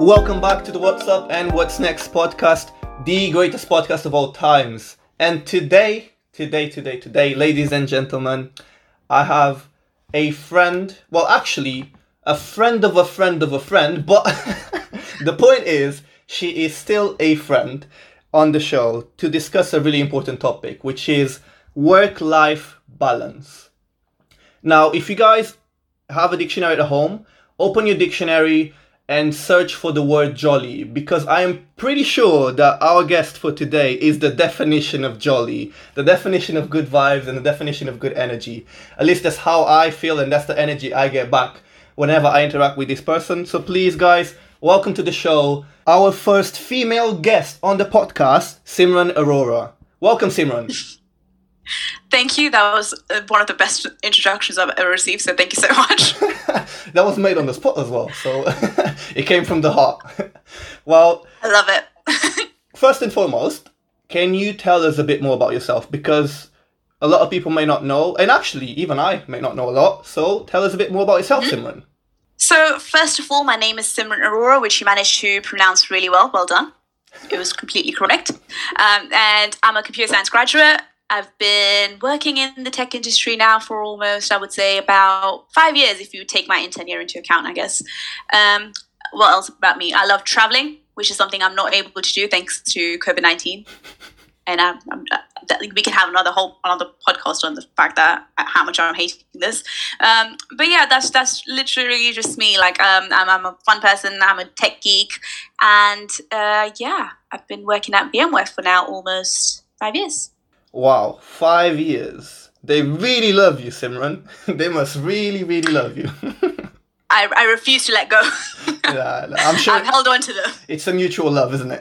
Welcome back to the What's Up and What's Next podcast, the greatest podcast of all times. And today, today, today, today, ladies and gentlemen, I have a friend. Well, actually, a friend of a friend of a friend, but the point is, she is still a friend on the show to discuss a really important topic, which is work life balance. Now, if you guys have a dictionary at home, open your dictionary and search for the word jolly because I am pretty sure that our guest for today is the definition of jolly, the definition of good vibes, and the definition of good energy. At least that's how I feel, and that's the energy I get back whenever I interact with this person. So please, guys, welcome to the show. Our first female guest on the podcast, Simran Aurora. Welcome, Simran. Thank you. That was uh, one of the best introductions I've ever received. So thank you so much. that was made on the spot as well. So it came from the heart. well, I love it. first and foremost, can you tell us a bit more about yourself? Because a lot of people may not know, and actually, even I may not know a lot. So tell us a bit more about yourself, mm-hmm. Simran. So, first of all, my name is Simran Aurora, which you managed to pronounce really well. Well done. It was completely correct. Um, and I'm a computer science graduate. I've been working in the tech industry now for almost, I would say, about five years, if you take my intern year into account, I guess. Um, what else about me? I love traveling, which is something I'm not able to do thanks to COVID 19. And I'm, I'm, we can have another whole another podcast on the fact that uh, how much I'm hating this. Um, but yeah, that's that's literally just me. Like um, I'm, I'm a fun person. I'm a tech geek, and uh, yeah, I've been working at VMware for now almost five years. Wow, five years. They really love you, Simran. they must really, really love you. I, I refuse to let go. yeah, I'm sure. I've held on to them. It's a mutual love, isn't it?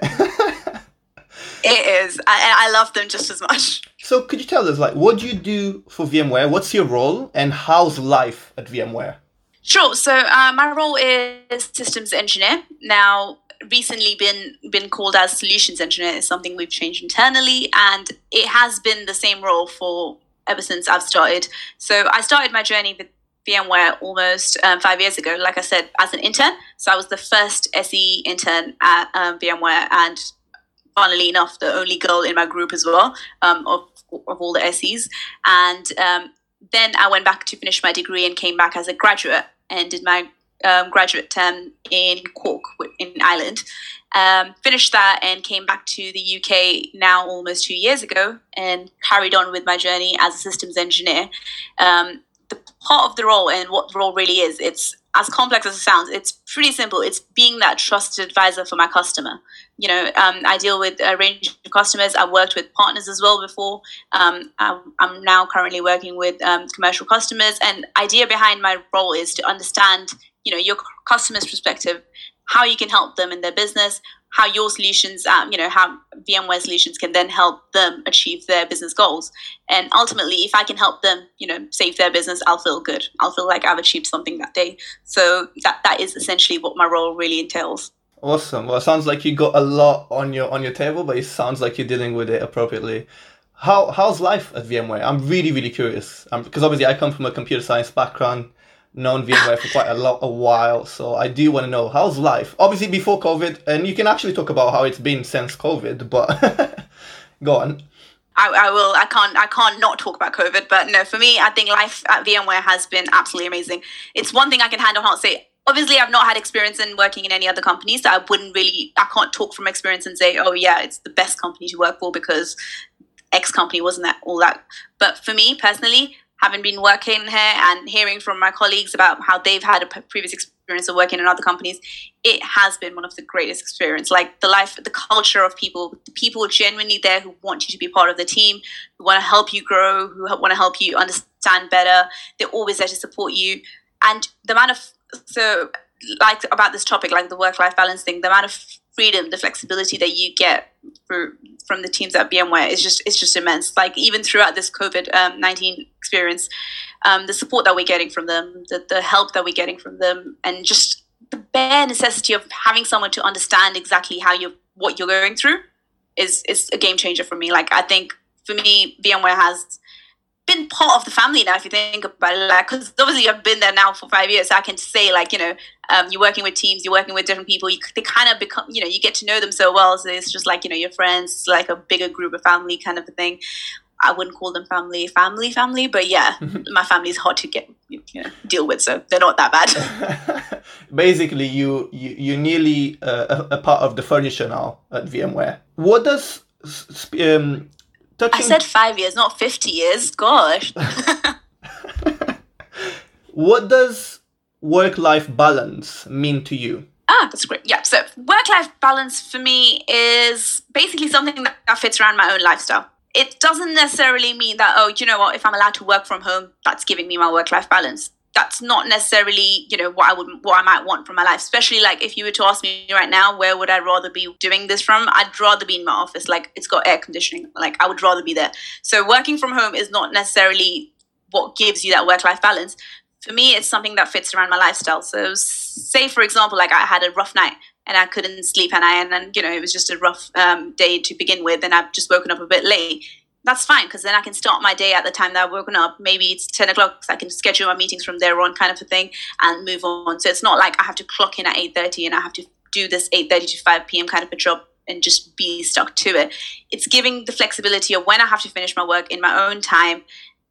it is. I, I love them just as much. So, could you tell us, like, what do you do for VMware? What's your role, and how's life at VMware? Sure. So, uh, my role is systems engineer. Now, recently been been called as solutions engineer is something we've changed internally and it has been the same role for ever since I've started. So I started my journey with VMware almost um, five years ago, like I said, as an intern. So I was the first SE intern at um, VMware, and funnily enough, the only girl in my group as well um, of, of all the SEs. And um, then I went back to finish my degree and came back as a graduate and did my um, graduate term in Cork in Ireland. Um, finished that and came back to the UK now almost two years ago and carried on with my journey as a systems engineer. Um, the part of the role and what the role really is, it's as complex as it sounds, it's pretty simple. It's being that trusted advisor for my customer. You know, um, I deal with a range of customers. I've worked with partners as well before. Um, I'm, I'm, now currently working with um, commercial customers. And idea behind my role is to understand you know your customer's perspective how you can help them in their business how your solutions um, you know how vmware solutions can then help them achieve their business goals. And ultimately if i can help them you know save their business i'll feel good. I'll feel like i've achieved something that day. So that that is essentially what my role really entails. Awesome. Well it sounds like you got a lot on your on your table but it sounds like you're dealing with it appropriately. How how's life at vmware? I'm really really curious. Because obviously i come from a computer science background known VMware for quite a lot a while, so I do want to know how's life. Obviously before COVID, and you can actually talk about how it's been since COVID, but go on. I, I, will. I can't. I can't not talk about COVID. But no, for me, I think life at VMware has been absolutely amazing. It's one thing I can hand on heart say. Obviously, I've not had experience in working in any other companies, so I wouldn't really. I can't talk from experience and say, oh yeah, it's the best company to work for because X company wasn't that all that. But for me personally, having been working here and hearing from my colleagues about how they've had a previous experience of working in other companies, it has been one of the greatest experience. Like the life, the culture of people, the people genuinely there who want you to be part of the team, who want to help you grow, who want to help you understand better. They're always there to support you. And the amount of so like about this topic, like the work-life balance thing, the amount of freedom, the flexibility that you get for, from the teams at VMware is just it's just immense. Like even throughout this COVID um, nineteen experience, um, the support that we're getting from them, the, the help that we're getting from them, and just the bare necessity of having someone to understand exactly how you what you're going through is is a game changer for me. Like I think for me, VMware has been part of the family now if you think about it like because obviously i've been there now for five years so i can say like you know um, you're working with teams you're working with different people you, they kind of become you know you get to know them so well so it's just like you know your friends it's like a bigger group of family kind of a thing. I wouldn't call them family family family but yeah my family's hard to get you know, deal with so they're not that bad. Basically you, you you're nearly uh, a, a part of the furniture now at vmware. What does um, touching... I said five years, not 50 years. Gosh. what does work life balance mean to you? Ah, that's great. Yeah. So, work life balance for me is basically something that fits around my own lifestyle. It doesn't necessarily mean that, oh, you know what, if I'm allowed to work from home, that's giving me my work life balance that's not necessarily you know what I would what I might want from my life. Especially like if you were to ask me right now, where would I rather be doing this from? I'd rather be in my office. Like it's got air conditioning. Like I would rather be there. So working from home is not necessarily what gives you that work life balance. For me, it's something that fits around my lifestyle. So say for example, like I had a rough night and I couldn't sleep and I and then you know it was just a rough um, day to begin with and I've just woken up a bit late that's fine because then I can start my day at the time that I've woken up. Maybe it's 10 o'clock, I can schedule my meetings from there on, kind of a thing, and move on. So it's not like I have to clock in at 8.30 and I have to do this 8.30 to 5 p.m. kind of a job and just be stuck to it. It's giving the flexibility of when I have to finish my work in my own time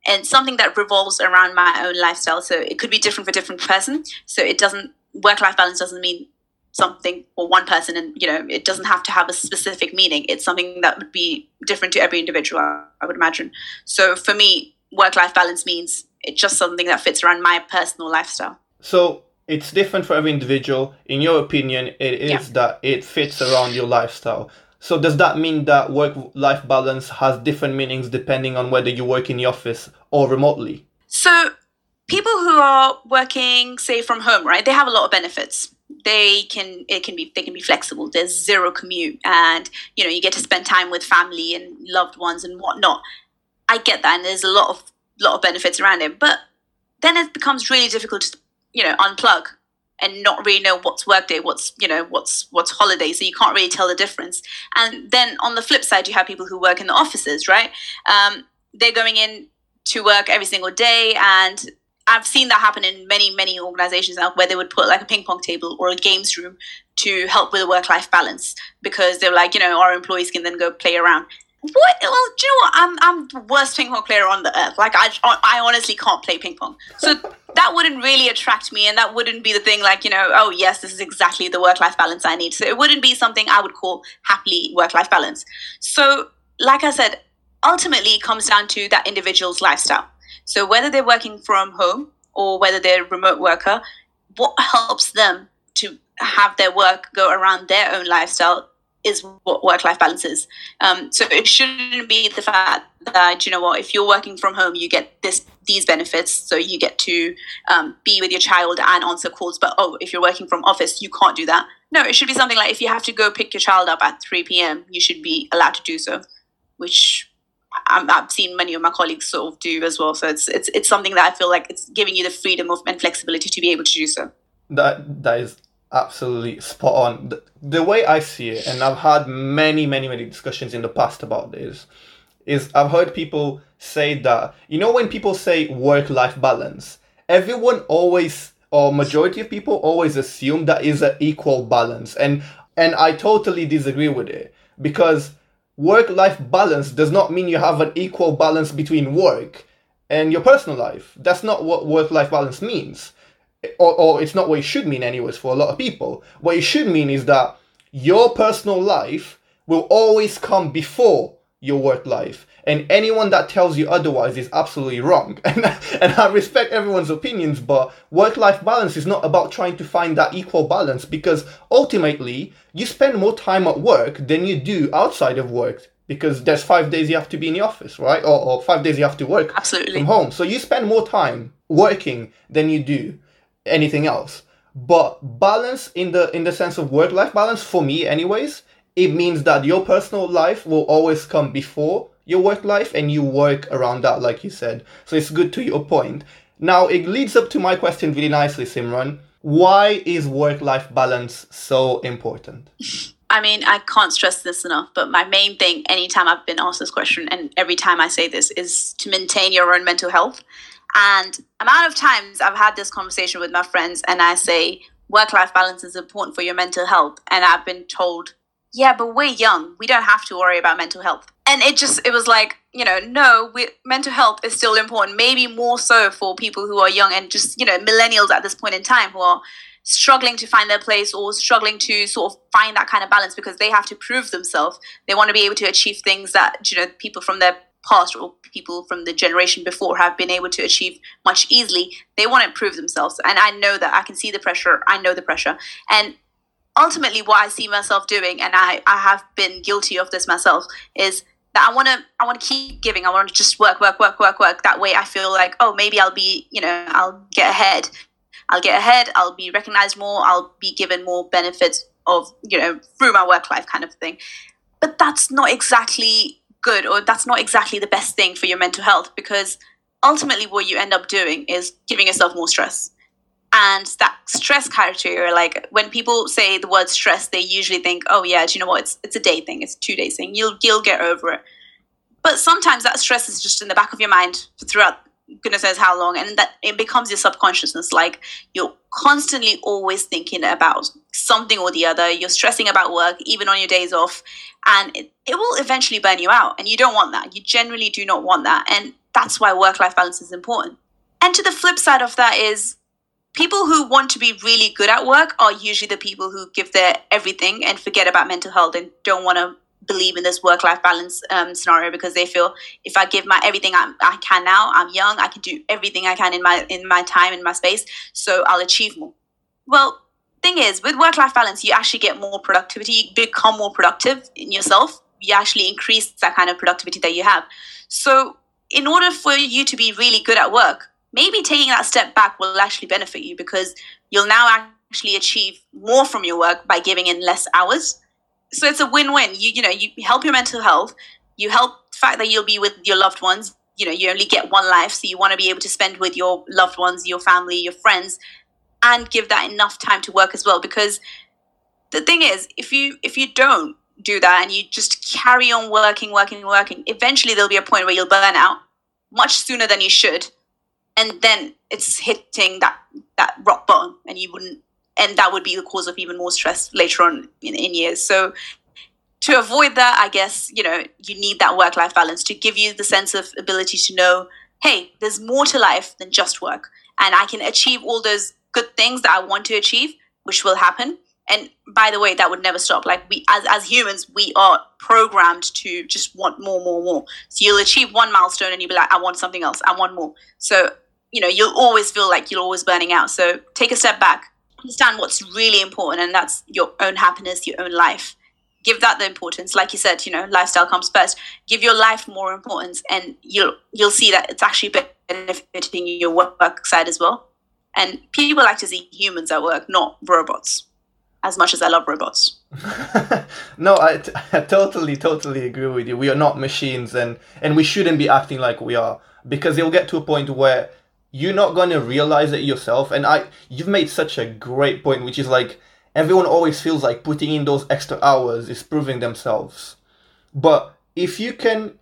and something that revolves around my own lifestyle. So it could be different for different person. So it doesn't work life balance doesn't mean something or one person and you know it doesn't have to have a specific meaning. It's something that would be different to every individual i would imagine. So for me work life balance means it's just something that fits around my personal lifestyle. So it's different for every individual. In your opinion it is yeah. that it fits around your lifestyle. So does that mean that work life balance has different meanings depending on whether you work in the office or remotely? So people who are working say from home right they have a lot of benefits they can it can be they can be flexible. There's zero commute and you know you get to spend time with family and loved ones and whatnot. I get that and there's a lot of lot of benefits around it but then it becomes really difficult to you know unplug and not really know what's workday what's you know what's what's holiday. So you can't really tell the difference. And then on the flip side you have people who work in the offices right? Um, they're going in to work every single day and I've seen that happen in many, many organizations now where they would put like a ping pong table or a games room to help with the work life balance because they're like, you know, our employees can then go play around. What? Well, do you know what? I'm I'm the worst ping pong player on the earth. Like I I honestly can't play ping pong. So that wouldn't really attract me, and that wouldn't be the thing. Like you know, oh yes, this is exactly the work life balance I need. So it wouldn't be something I would call happily work life balance. So like I said, ultimately it comes down to that individual's lifestyle. So whether they're working from home or whether they're a remote worker, what helps them to have their work go around their own lifestyle is what work life balance is. Um, so it shouldn't be the fact that you know what if you're working from home you get this these benefits so you get to um, be with your child and answer calls but oh if you're working from office you can't do that no it should be something like if you have to go pick your child up at 3 p.m you should be allowed to do so which i have seen many of my colleagues sort of do as well. So it's it's it's something that I feel like it's giving you the freedom of and flexibility to be able to do so. That that is absolutely spot on. The, the way I see it, and I've had many many many discussions in the past about this, is I've heard people say that you know when people say work life balance, everyone always or majority of people always assume that is an equal balance, and and I totally disagree with it because work life balance does not mean you have an equal balance between work and your personal life. That's not what work life balance means. Or, or it's not what it should mean, anyways, for a lot of people. What it should mean is that your personal life will always come before your work life. And anyone that tells you otherwise is absolutely wrong. And, and I respect everyone's opinions, but work life balance is not about trying to find that equal balance because ultimately you spend more time at work than you do outside of work because there's five days you have to be in the office, right? Or, or five days you have to work Absolutely. from home. So you spend more time working than you do anything else. But balance in the in the sense of work life balance for me anyways it means that your personal life will always come before your work life and you work around that, like you said. So it's good to your point. Now, it leads up to my question really nicely, Simran. Why is work life balance so important? I mean, I can't stress this enough, but my main thing anytime I've been asked this question, and every time I say this, is to maintain your own mental health. And amount of times I've had this conversation with my friends, and I say, work life balance is important for your mental health. And I've been told, yeah, but we're young. We don't have to worry about mental health. And it just, it was like, you know, no, we, mental health is still important, maybe more so for people who are young and just, you know, millennials at this point in time who are struggling to find their place or struggling to sort of find that kind of balance because they have to prove themselves. They want to be able to achieve things that, you know, people from their past or people from the generation before have been able to achieve much easily. They want to prove themselves. And I know that I can see the pressure. I know the pressure. And ultimately what I see myself doing, and I, I have been guilty of this myself, is that I want to I want to keep giving. I want to just work, work, work, work, work. That way, I feel like oh maybe I'll be you know I'll get ahead. I'll get ahead. I'll be recognized more. I'll be given more benefits of you know through my work life kind of thing. But that's not exactly good, or that's not exactly the best thing for your mental health because ultimately what you end up doing is giving yourself more stress and that stress criteria like when people say the word stress they usually think oh yeah do you know what? It's it's a day thing. It's two day thing. You'll you'll get over it. But sometimes that stress is just in the back of your mind throughout goodness knows how long and that it becomes your subconsciousness. Like you're constantly always thinking about something or the other. You're stressing about work even on your days off and it, it will eventually burn you out and you don't want that. You generally do not want that and that's why work life balance is important. And to the flip side of that is people who want to be really good at work are usually the people who give their everything and forget about mental health and don't want to believe in this work-life balance um, scenario because they feel if I give my everything I, I can now, I'm young, I can do everything I can in my in my time in my space, so I'll achieve more. Well, thing is, with work-life balance, you actually get more productivity. You become more productive in yourself. You actually increase that kind of productivity that you have. So, in order for you to be really good at work, maybe taking that step back will actually benefit you because you'll now actually achieve more from your work by giving in less hours. So it's a win-win. You you know, you help your mental health, you help the fact that you'll be with your loved ones. You know, you only get one life, so you want to be able to spend with your loved ones, your family, your friends, and give that enough time to work as well. Because the thing is, if you if you don't do that and you just carry on working, working, working, eventually there'll be a point where you'll burn out much sooner than you should and then it's hitting that that rock bottom and you wouldn't and that would be the cause of even more stress later on in, in years. So to avoid that i guess you know you need that work life balance to give you the sense of ability to know hey there's more to life than just work. And i can achieve all those good things that i want to achieve which will happen. And by the way that would never stop. Like we as, as humans we are programmed to just want more more more. So you'll achieve one milestone and you'll be like i want something else. I want more. So you know you'll always feel like you're always burning out. So take a step back understand what's really important and that's your own happiness your own life. Give that the importance. Like you said you know lifestyle comes first. Give your life more importance and you'll you'll see that it's actually benefiting your work side as well. And people like to see humans at work not robots as much as i love robots. No I, t- I totally totally agree with you. We are not machines and and we shouldn't be acting like we are because it'll get to a point where you're not going to realize it yourself. And i you've made such a great point which is like everyone always feels like putting in those extra hours is proving themselves. But if you can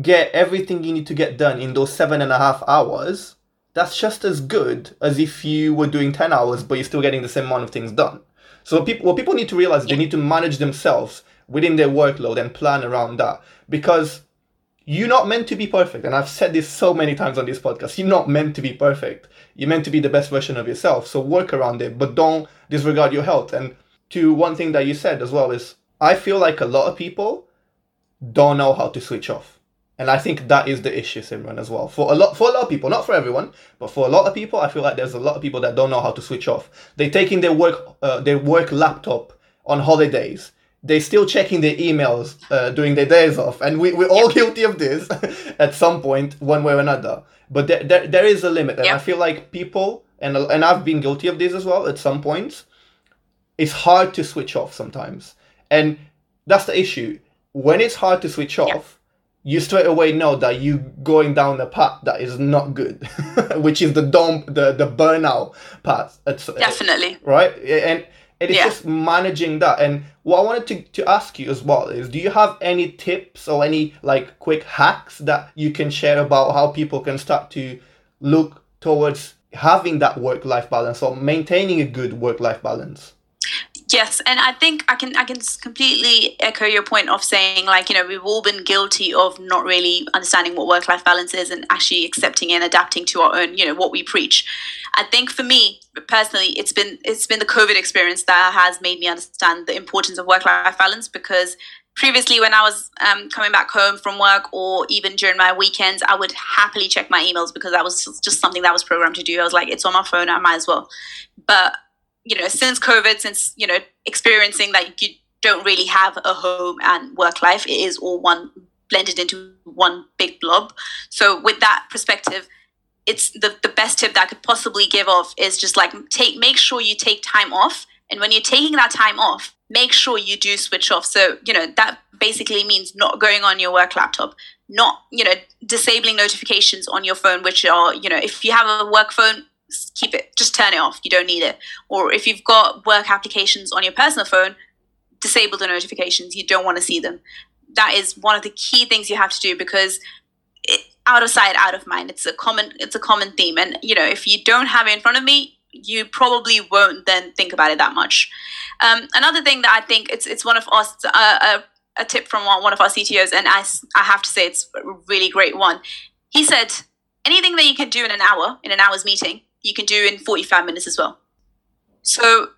get everything you need to get done in those seven and a half hours that's just as good as if you were doing 10 hours but you're still getting the same amount of things done. So people what people need to realize they need to manage themselves within their workload and plan around that. Because you're not meant to be perfect. And I've said this so many times on this podcast. You're not meant to be perfect. You're meant to be the best version of yourself. So work around it, but don't disregard your health. And to one thing that you said as well is I feel like a lot of people don't know how to switch off. And I think that is the issue, Simran, as well. For a lot for a lot of people, not for everyone, but for a lot of people, I feel like there's a lot of people that don't know how to switch off. They taking their work uh, their work laptop on holidays they're still checking their emails uh, during their days off. And we, we're all guilty of this at some point one way or another. But there, there, there is a limit. And yep. i feel like people and, and i've been guilty of this as well at some points it's hard to switch off sometimes. And that's the issue. When it's hard to switch off you straight away know that you going down a path that is not good which is the dump the the burnout path. Definitely. Right? And it is Yeah. just managing that. And what I wanted to, to ask you as well is do you have any tips or any like quick hacks that you can share about how people can start to look towards having that work life balance or maintaining a good work life balance? Yes, and I think I can I can completely echo your point of saying like you know we've all been guilty of not really understanding what work life balance is and actually accepting and adapting to our own you know what we preach. I think for me personally, it's been it's been the COVID experience that has made me understand the importance of work life balance because previously when I was um, coming back home from work or even during my weekends, I would happily check my emails because that was just something that was programmed to do. I was like, it's on my phone, I might as well. But you know, since COVID, since you know, experiencing that you don't really have a home and work life, it is all one blended into one big blob. So with that perspective, it's the, the best tip that I could possibly give off is just like take make sure you take time off. And when you're taking that time off, make sure you do switch off. So, you know, that basically means not going on your work laptop, not, you know, disabling notifications on your phone, which are, you know, if you have a work phone, keep it, just turn it off. You don't need it. Or if you've got work applications on your personal phone, disable the notifications. You don't want to see them. That is one of the key things you have to do because it, out of sight, out of mind. It's a common it's a common theme. And you know, if you don't have it in front of me, you probably won't then think about it that much. Um, another thing that I think it's it's one of us uh, a, a tip from one of our CTOs, and I, I have to say it's a really great one. He said anything that you can do in an hour in an hour's meeting, you can do in forty five minutes as well. So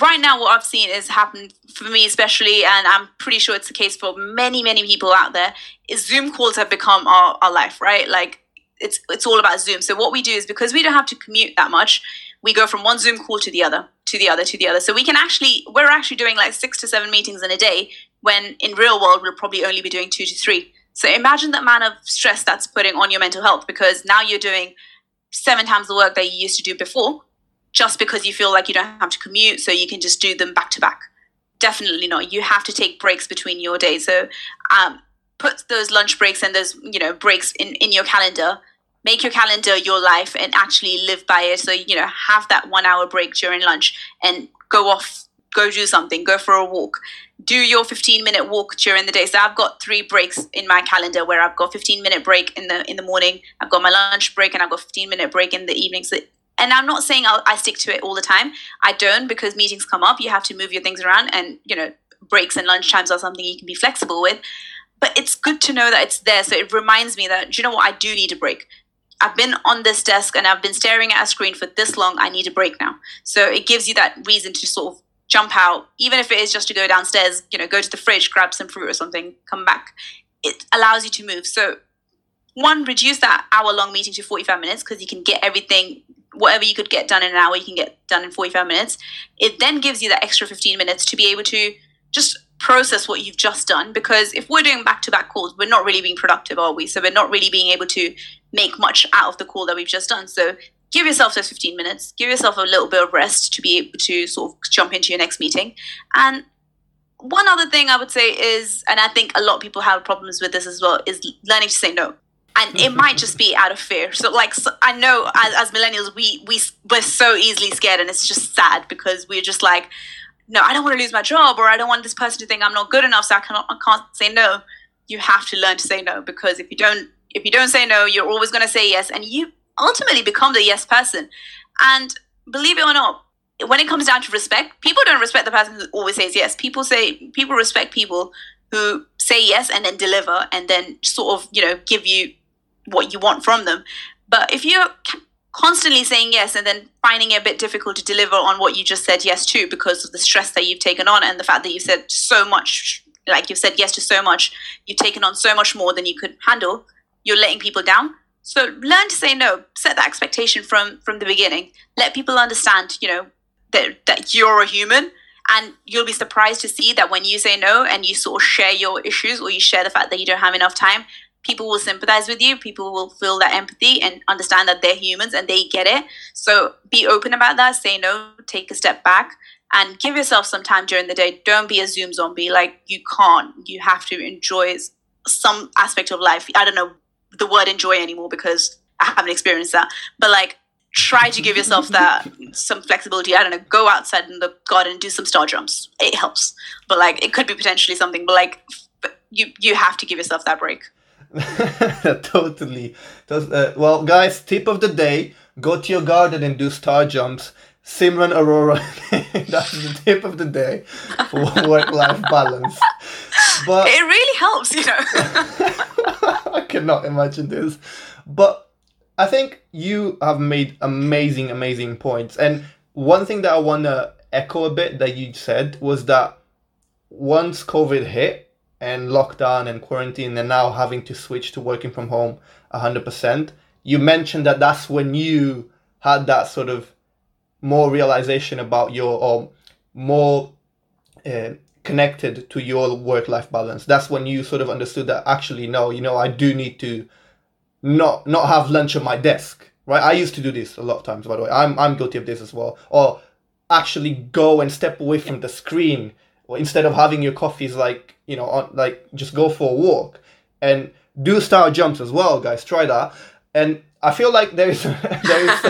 right now what i've seen is happen for me especially and i'm pretty sure it's the case for many many people out there is zoom calls have become our, our life right? Like it's it's all about zoom. So what we do is because we don't have to commute that much we go from one zoom call to the other to the other to the other. So we can actually we're actually doing like six to seven meetings in a day when in real world we'll probably only be doing two to three. So imagine the amount of stress that's putting on your mental health because now you're doing seven times the work that you used to do before just because you feel like you don't have to commute so you can just do them back to back. Definitely not. You have to take breaks between your days. So um, put those lunch breaks and those you know breaks in, in your calendar. Make your calendar your life and actually live by it. So you know have that one hour break during lunch and go off go do something go for a walk do your 15 minute walk during the day so i've got three breaks in my calendar where i've got 15 minute break in the in the morning i've got my lunch break and i've got 15 minute break in the evening so and I'm not saying I'll, I stick to it all the time. I don't because meetings come up. You have to move your things around, and you know breaks and lunch times are something you can be flexible with. But it's good to know that it's there, so it reminds me that you know what I do need a break. I've been on this desk and I've been staring at a screen for this long. I need a break now. So it gives you that reason to sort of jump out, even if it is just to go downstairs. You know, go to the fridge, grab some fruit or something, come back. It allows you to move. So one, reduce that hour long meeting to 45 minutes because you can get everything whatever you could get done in an hour, you can get done in 45 minutes. It then gives you that extra 15 minutes to be able to just process what you've just done. Because if we're doing back to back calls, we're not really being productive, are we? So we're not really being able to make much out of the call that we've just done. So give yourself those 15 minutes, give yourself a little bit of rest to be able to sort of jump into your next meeting. And one other thing I would say is, and I think a lot of people have problems with this as well, is learning to say no and it mm-hmm. might just be out of fear. So, like, so I know as, as millennials, we we we're so easily scared, and it's just sad because we're just like, no, I don't want to lose my job, or I don't want this person to think I'm not good enough, so I cannot, I can't say no. You have to learn to say no because if you don't, if you don't say no, you're always going to say yes, and you ultimately become the yes person. And believe it or not, when it comes down to respect, people don't respect the person who always says yes. People say people respect people who say yes and then deliver and then sort of you know give you what you want from them. But if you're constantly saying yes and then finding it a bit difficult to deliver on what you just said yes to because of the stress that you've taken on and the fact that you've said so much, like you've said yes to so much, you've taken on so much more than you could handle, you're letting people down. So learn to say no. Set that expectation from from the beginning. Let people understand, you know, that that you're a human and you'll be surprised to see that when you say no and you sort of share your issues or you share the fact that you don't have enough time people will sympathize with you people will feel that empathy and understand that they're humans and they get it so be open about that say no take a step back and give yourself some time during the day don't be a zoom zombie like you can't you have to enjoy some aspect of life i don't know the word enjoy anymore because i haven't experienced that but like try to give yourself that some flexibility. I don't know, go outside in the garden, do some star jumps. It helps, but like it could be potentially something. But like, you you have to give yourself that break. totally. Uh, well, guys, tip of the day: go to your garden and do star jumps. Simran Aurora. that's the tip of the day for work-life balance. But it really helps, you know. I cannot imagine this, but I think you have made amazing, amazing points. And one thing that I want to echo a bit that you said was that once COVID hit and lockdown and quarantine, and now having to switch to working from home 100%, you mentioned that that's when you had that sort of more realization about your, or more uh, connected to your work life balance. That's when you sort of understood that actually, no, you know, I do need to not not have lunch at my desk, right? I used to do this a lot of times, by the way. I'm I'm guilty of this as well. Or actually go and step away from the screen, or instead of having your coffees, like you know, on, like just go for a walk and do star jumps as well, guys. Try that. And I feel like there is there is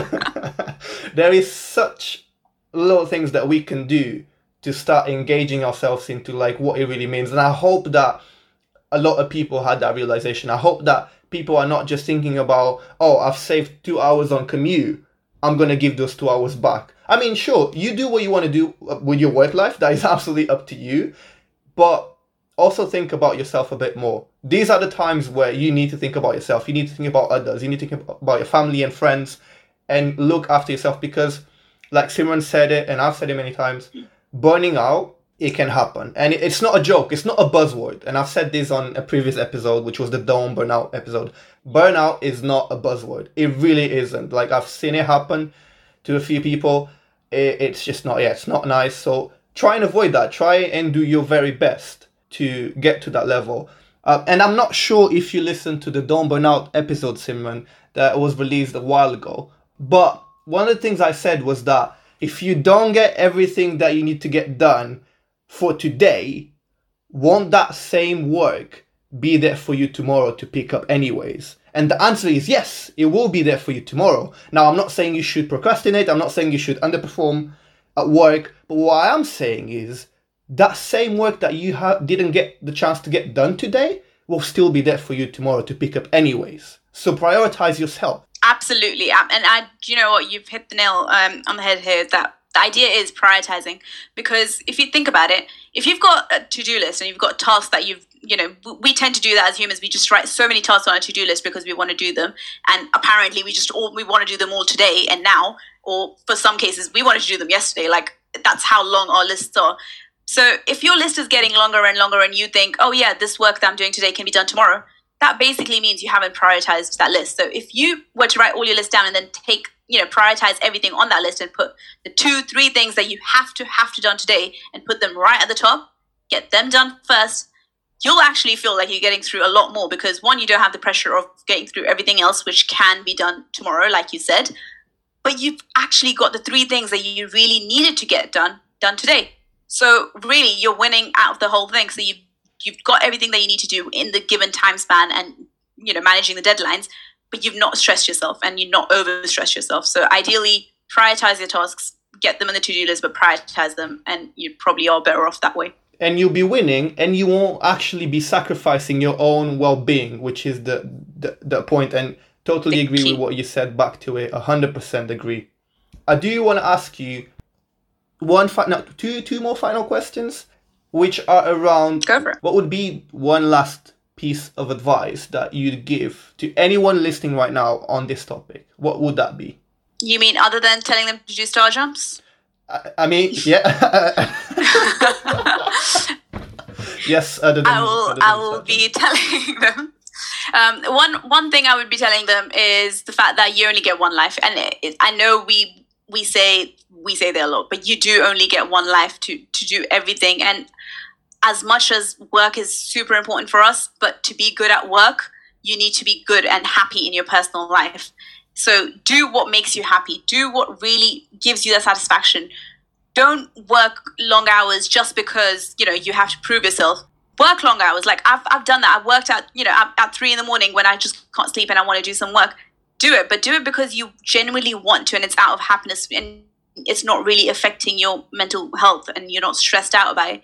there is such little things that we can do to start engaging ourselves into like what it really means. And I hope that a lot of people had that realization. I hope that people are not just thinking about, oh, I've saved two hours on commute. I'm to give those two hours back. I mean, sure, you do what you want to do uh, with your work life. That is absolutely up to you. But also think about yourself a bit more. These are the times where you need to think about yourself. You need to think about others. You need to think about your family and friends and look after yourself because, like Simran said it, and I've said it many times, burning out it can happen. And it's not a joke, it's not a buzzword. And I've said this on a previous episode, which was the Don't Burnout episode. Burnout is not a buzzword. It really isn't. Like, I've seen it happen to a few people. it's just not, yeah, it's not nice. So try and avoid that. Try and do your very best to get to that level. Uh, and I'm not sure if you listened to the Don't Burnout episode, Simran, that was released a while ago. But one of the things I said was that if you don't get everything that you need to get done, for today, won't that same work be there for you tomorrow to pick up anyways? And the answer is yes, it will be there for you tomorrow. Now, I'm not saying you should procrastinate, I'm not saying you should underperform at work, but what I am saying is that same work that you ha- didn't get the chance to get done today will still be there for you tomorrow to pick up anyways. So prioritize yourself. Absolutely. And I, you know what, you've hit the nail um, on the head here that the idea is prioritizing because if you think about it, if you've got a to-do list and you've got tasks that you've you know we tend to do that as humans. We just write so many tasks on a to-do list because we want to do them. And apparently we just all we want to do them all today and now or for some cases we wanted to do them yesterday. Like that's how long our lists are. So if your list is getting longer and longer and you think oh yeah this work that i'm doing today can be done tomorrow that basically means you haven't prioritized that list. So if you were to write all your list down and then take you know prioritize everything on that list and put the two three things that you have to have to done today and put them right at the top get them done first you'll actually feel like you're getting through a lot more because one you don't have the pressure of getting through everything else which can be done tomorrow like you said but you've actually got the three things that you really needed to get done done today. So really you're winning out of the whole thing. So you've you've got everything that you need to do in the given time span and you know managing the deadlines but you've not stressed yourself and you're not over stressed yourself. So ideally, prioritize your tasks, get them on the to do list, but prioritize them, and you probably are better off that way. And you'll be winning, and you won't actually be sacrificing your own well being, which is the, the, the point. And totally agree with what you said back to it, 100% agree. I do want to ask you one fi- no, two, two more final questions, which are around Cover. what would be one last piece of advice that you'd give to anyone listening right now on this topic, what would that be? You mean other than telling them to do star jumps? I, I mean, yeah. yes, other than, I will. Than I will be telling them. Um, one one thing I would be telling them is the fact that you only get one life, and it, it, I know we we say we say that a lot, but you do only get one life to to do everything. And as much as work is super important for us, but to be good at work, you need to be good and happy in your personal life. So do what makes you happy. Do what really gives you that satisfaction. Don't work long hours just because, you know, you have to prove yourself. Work long hours. Like I've, I've done that. I've worked at, you know, at, at three in the morning when I just can't sleep and I want to do some work. do it, but do it because you genuinely want to and it's out of happiness and it's not really affecting your mental health and you're not stressed out about it.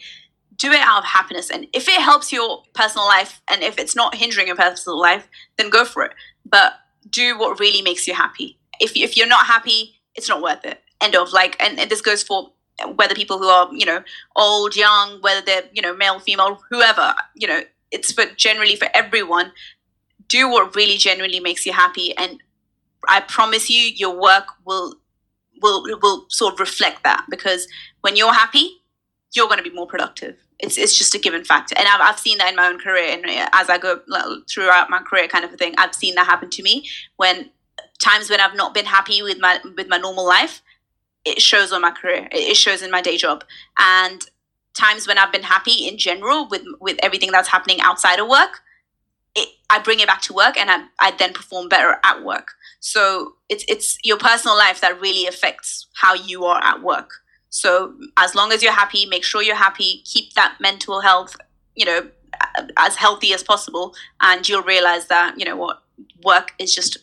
Do it out of happiness. And if it helps your personal life and if it's not hindering your personal life, then go for it. But do what really makes you happy. If, if you're not happy, it's not worth it. End of. Like, and, and this goes for whether people who are, you know, old, young, whether they're, you know, male, female, whoever, you know, it's for generally for everyone. Do what really genuinely makes you happy. And I promise you, your work will will will sort of reflect that because when you're happy, you're going to be more productive. It's it's just a given fact, and I've I've seen that in my own career, and uh, as I go throughout my career, kind of a thing. I've seen that happen to me when times when I've not been happy with my with my normal life, it shows on my career. It shows in my day job, and times when I've been happy in general with with everything that's happening outside of work, it, I bring it back to work, and I I then perform better at work. So it's it's your personal life that really affects how you are at work. So as long as you're happy, make sure you're happy, keep that mental health, you know, as healthy as possible, and you'll realize that you know what work is just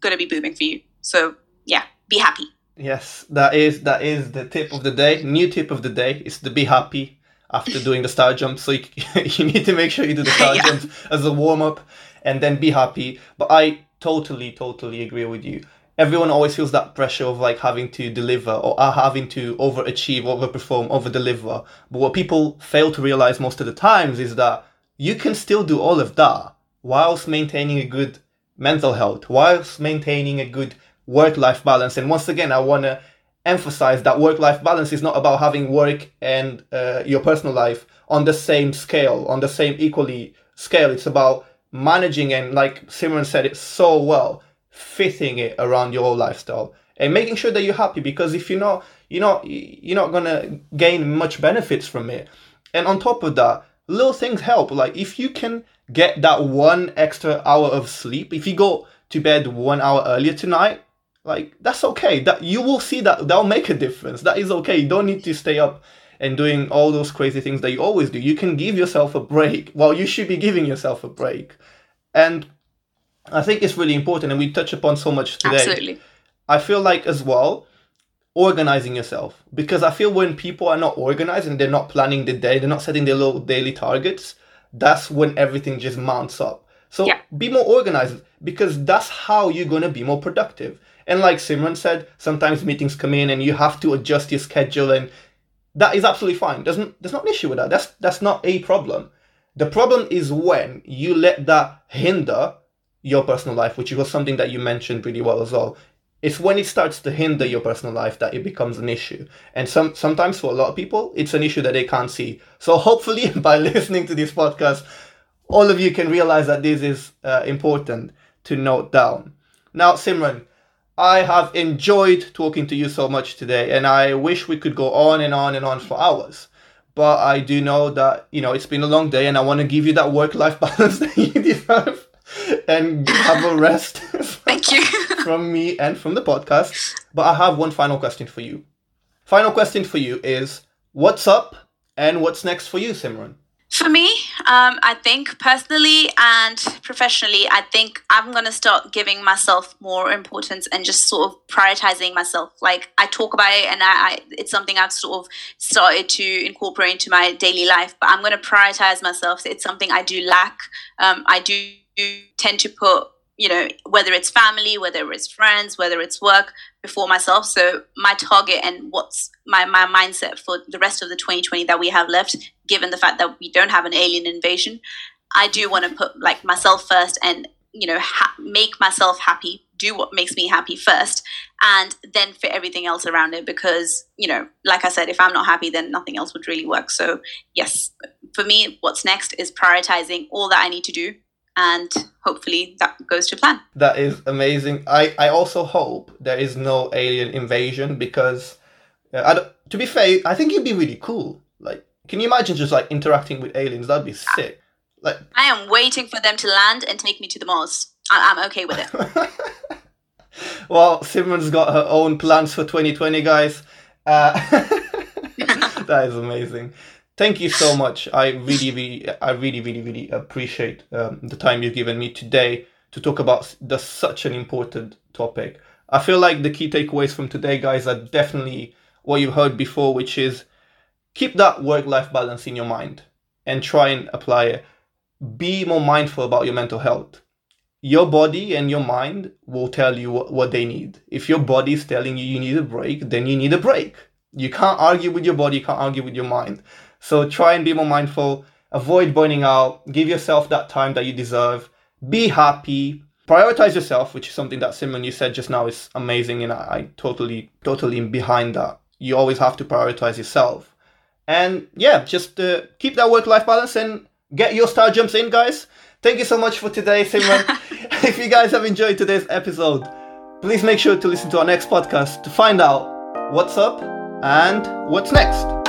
going to be booming for you. So yeah, be happy. Yes, that is that is the tip of the day. New tip of the day is to be happy after doing the star jump. So you, you need to make sure you do the star yeah. jump as a warm up, and then be happy. But I totally, totally agree with you. Everyone always feels that pressure of like having to deliver or having to overachieve, overperform, overdeliver. But what people fail to realize most of the times is that you can still do all of that whilst maintaining a good mental health, whilst maintaining a good work life balance. And once again, I want to emphasize that work life balance is not about having work and uh, your personal life on the same scale, on the same equally scale. It's about managing and like Simran said it so well, fitting it around your lifestyle and making sure that you're happy because if you're not you're not you're not gonna gain much benefits from it. And on top of that, little things help. Like if you can get that one extra hour of sleep, if you go to bed one hour earlier tonight, like that's okay. That you will see that that'll make a difference. That is okay. You don't need to stay up and doing all those crazy things that you always do. You can give yourself a break. Well, you should be giving yourself a break. And I think it's really important, and we touch upon so much today. Absolutely. I feel like as well, organizing yourself. Because I feel when people are not organized and they're not planning the day, they're not setting their little daily targets, that's when everything just mounts up. So yeah. be more organized because that's how you're going to be more productive. And like Simran said, sometimes meetings come in and you have to adjust your schedule and that is absolutely fine. Doesn't there's not an issue with that. That's that's not a problem. The problem is when you let that hinder your personal life, which was something that you mentioned really well as well. It's when it starts to hinder your personal life that it becomes an issue. And some sometimes for a lot of people, it's an issue that they can't see. So hopefully by listening to this podcast, all of you can realize that this is uh, important to note down. Now, Simran, I have enjoyed talking to you so much today, and I wish we could go on and on and on for hours but I do know that you know it's been a long day, and I want to give you that work-life balance that you deserve, and have a rest. Thank you from me and from the podcast. But I have one final question for you. Final question for you is: What's up, and what's next for you, Simran? For me, um, I think personally and professionally, I think I'm going to start giving myself more importance and just sort of prioritizing myself. Like I talk about it and I, I it's something I've sort of started to incorporate into my daily life, but I'm going to prioritize myself. It's something I do lack. Um, I do tend to put you know whether it's family whether it's friends whether it's work before myself. So my target and what's my, my mindset for the rest of the 2020 that we have left given the fact that we don't have an alien invasion i do want to put like myself first and you know ha- make myself happy do what makes me happy first and then fit everything else around it because you know like i said if i'm not happy then nothing else would really work. So yes for me what's next is prioritizing all that i need to do and hopefully that goes to plan. That is amazing. I, I also hope there is no alien invasion because, uh, to be fair, I think it'd be really cool. Like, can you imagine just like interacting with aliens? That'd be sick. Like, I am waiting for them to land and take me to the Mars. I, am okay with it. well, Simran's got her own plans for 2020, guys. Uh, that is amazing thank you so much. I really, really, I really, really, really appreciate um, the time you've given me today to talk about the, such an important topic. I feel like the key takeaways from today, guys, are definitely what you've heard before, which is keep that work life balance in your mind and try and apply it. Be more mindful about your mental health. Your body and your mind will tell you what they need. If your body is telling you you need a break, then you need a break. You can't argue with your body, you can't argue with your mind. So try and be more mindful, avoid burning out, give yourself that time that you deserve, be happy, prioritize yourself, which is something that Simran you said just now is amazing, and I, I totally, totally am behind that. You always have to prioritize yourself, and yeah, just uh, keep that work-life balance and get your star jumps in, guys. Thank you so much for today, Simran. if you guys have enjoyed today's episode, please make sure to listen to our next podcast to find out what's up and what's next.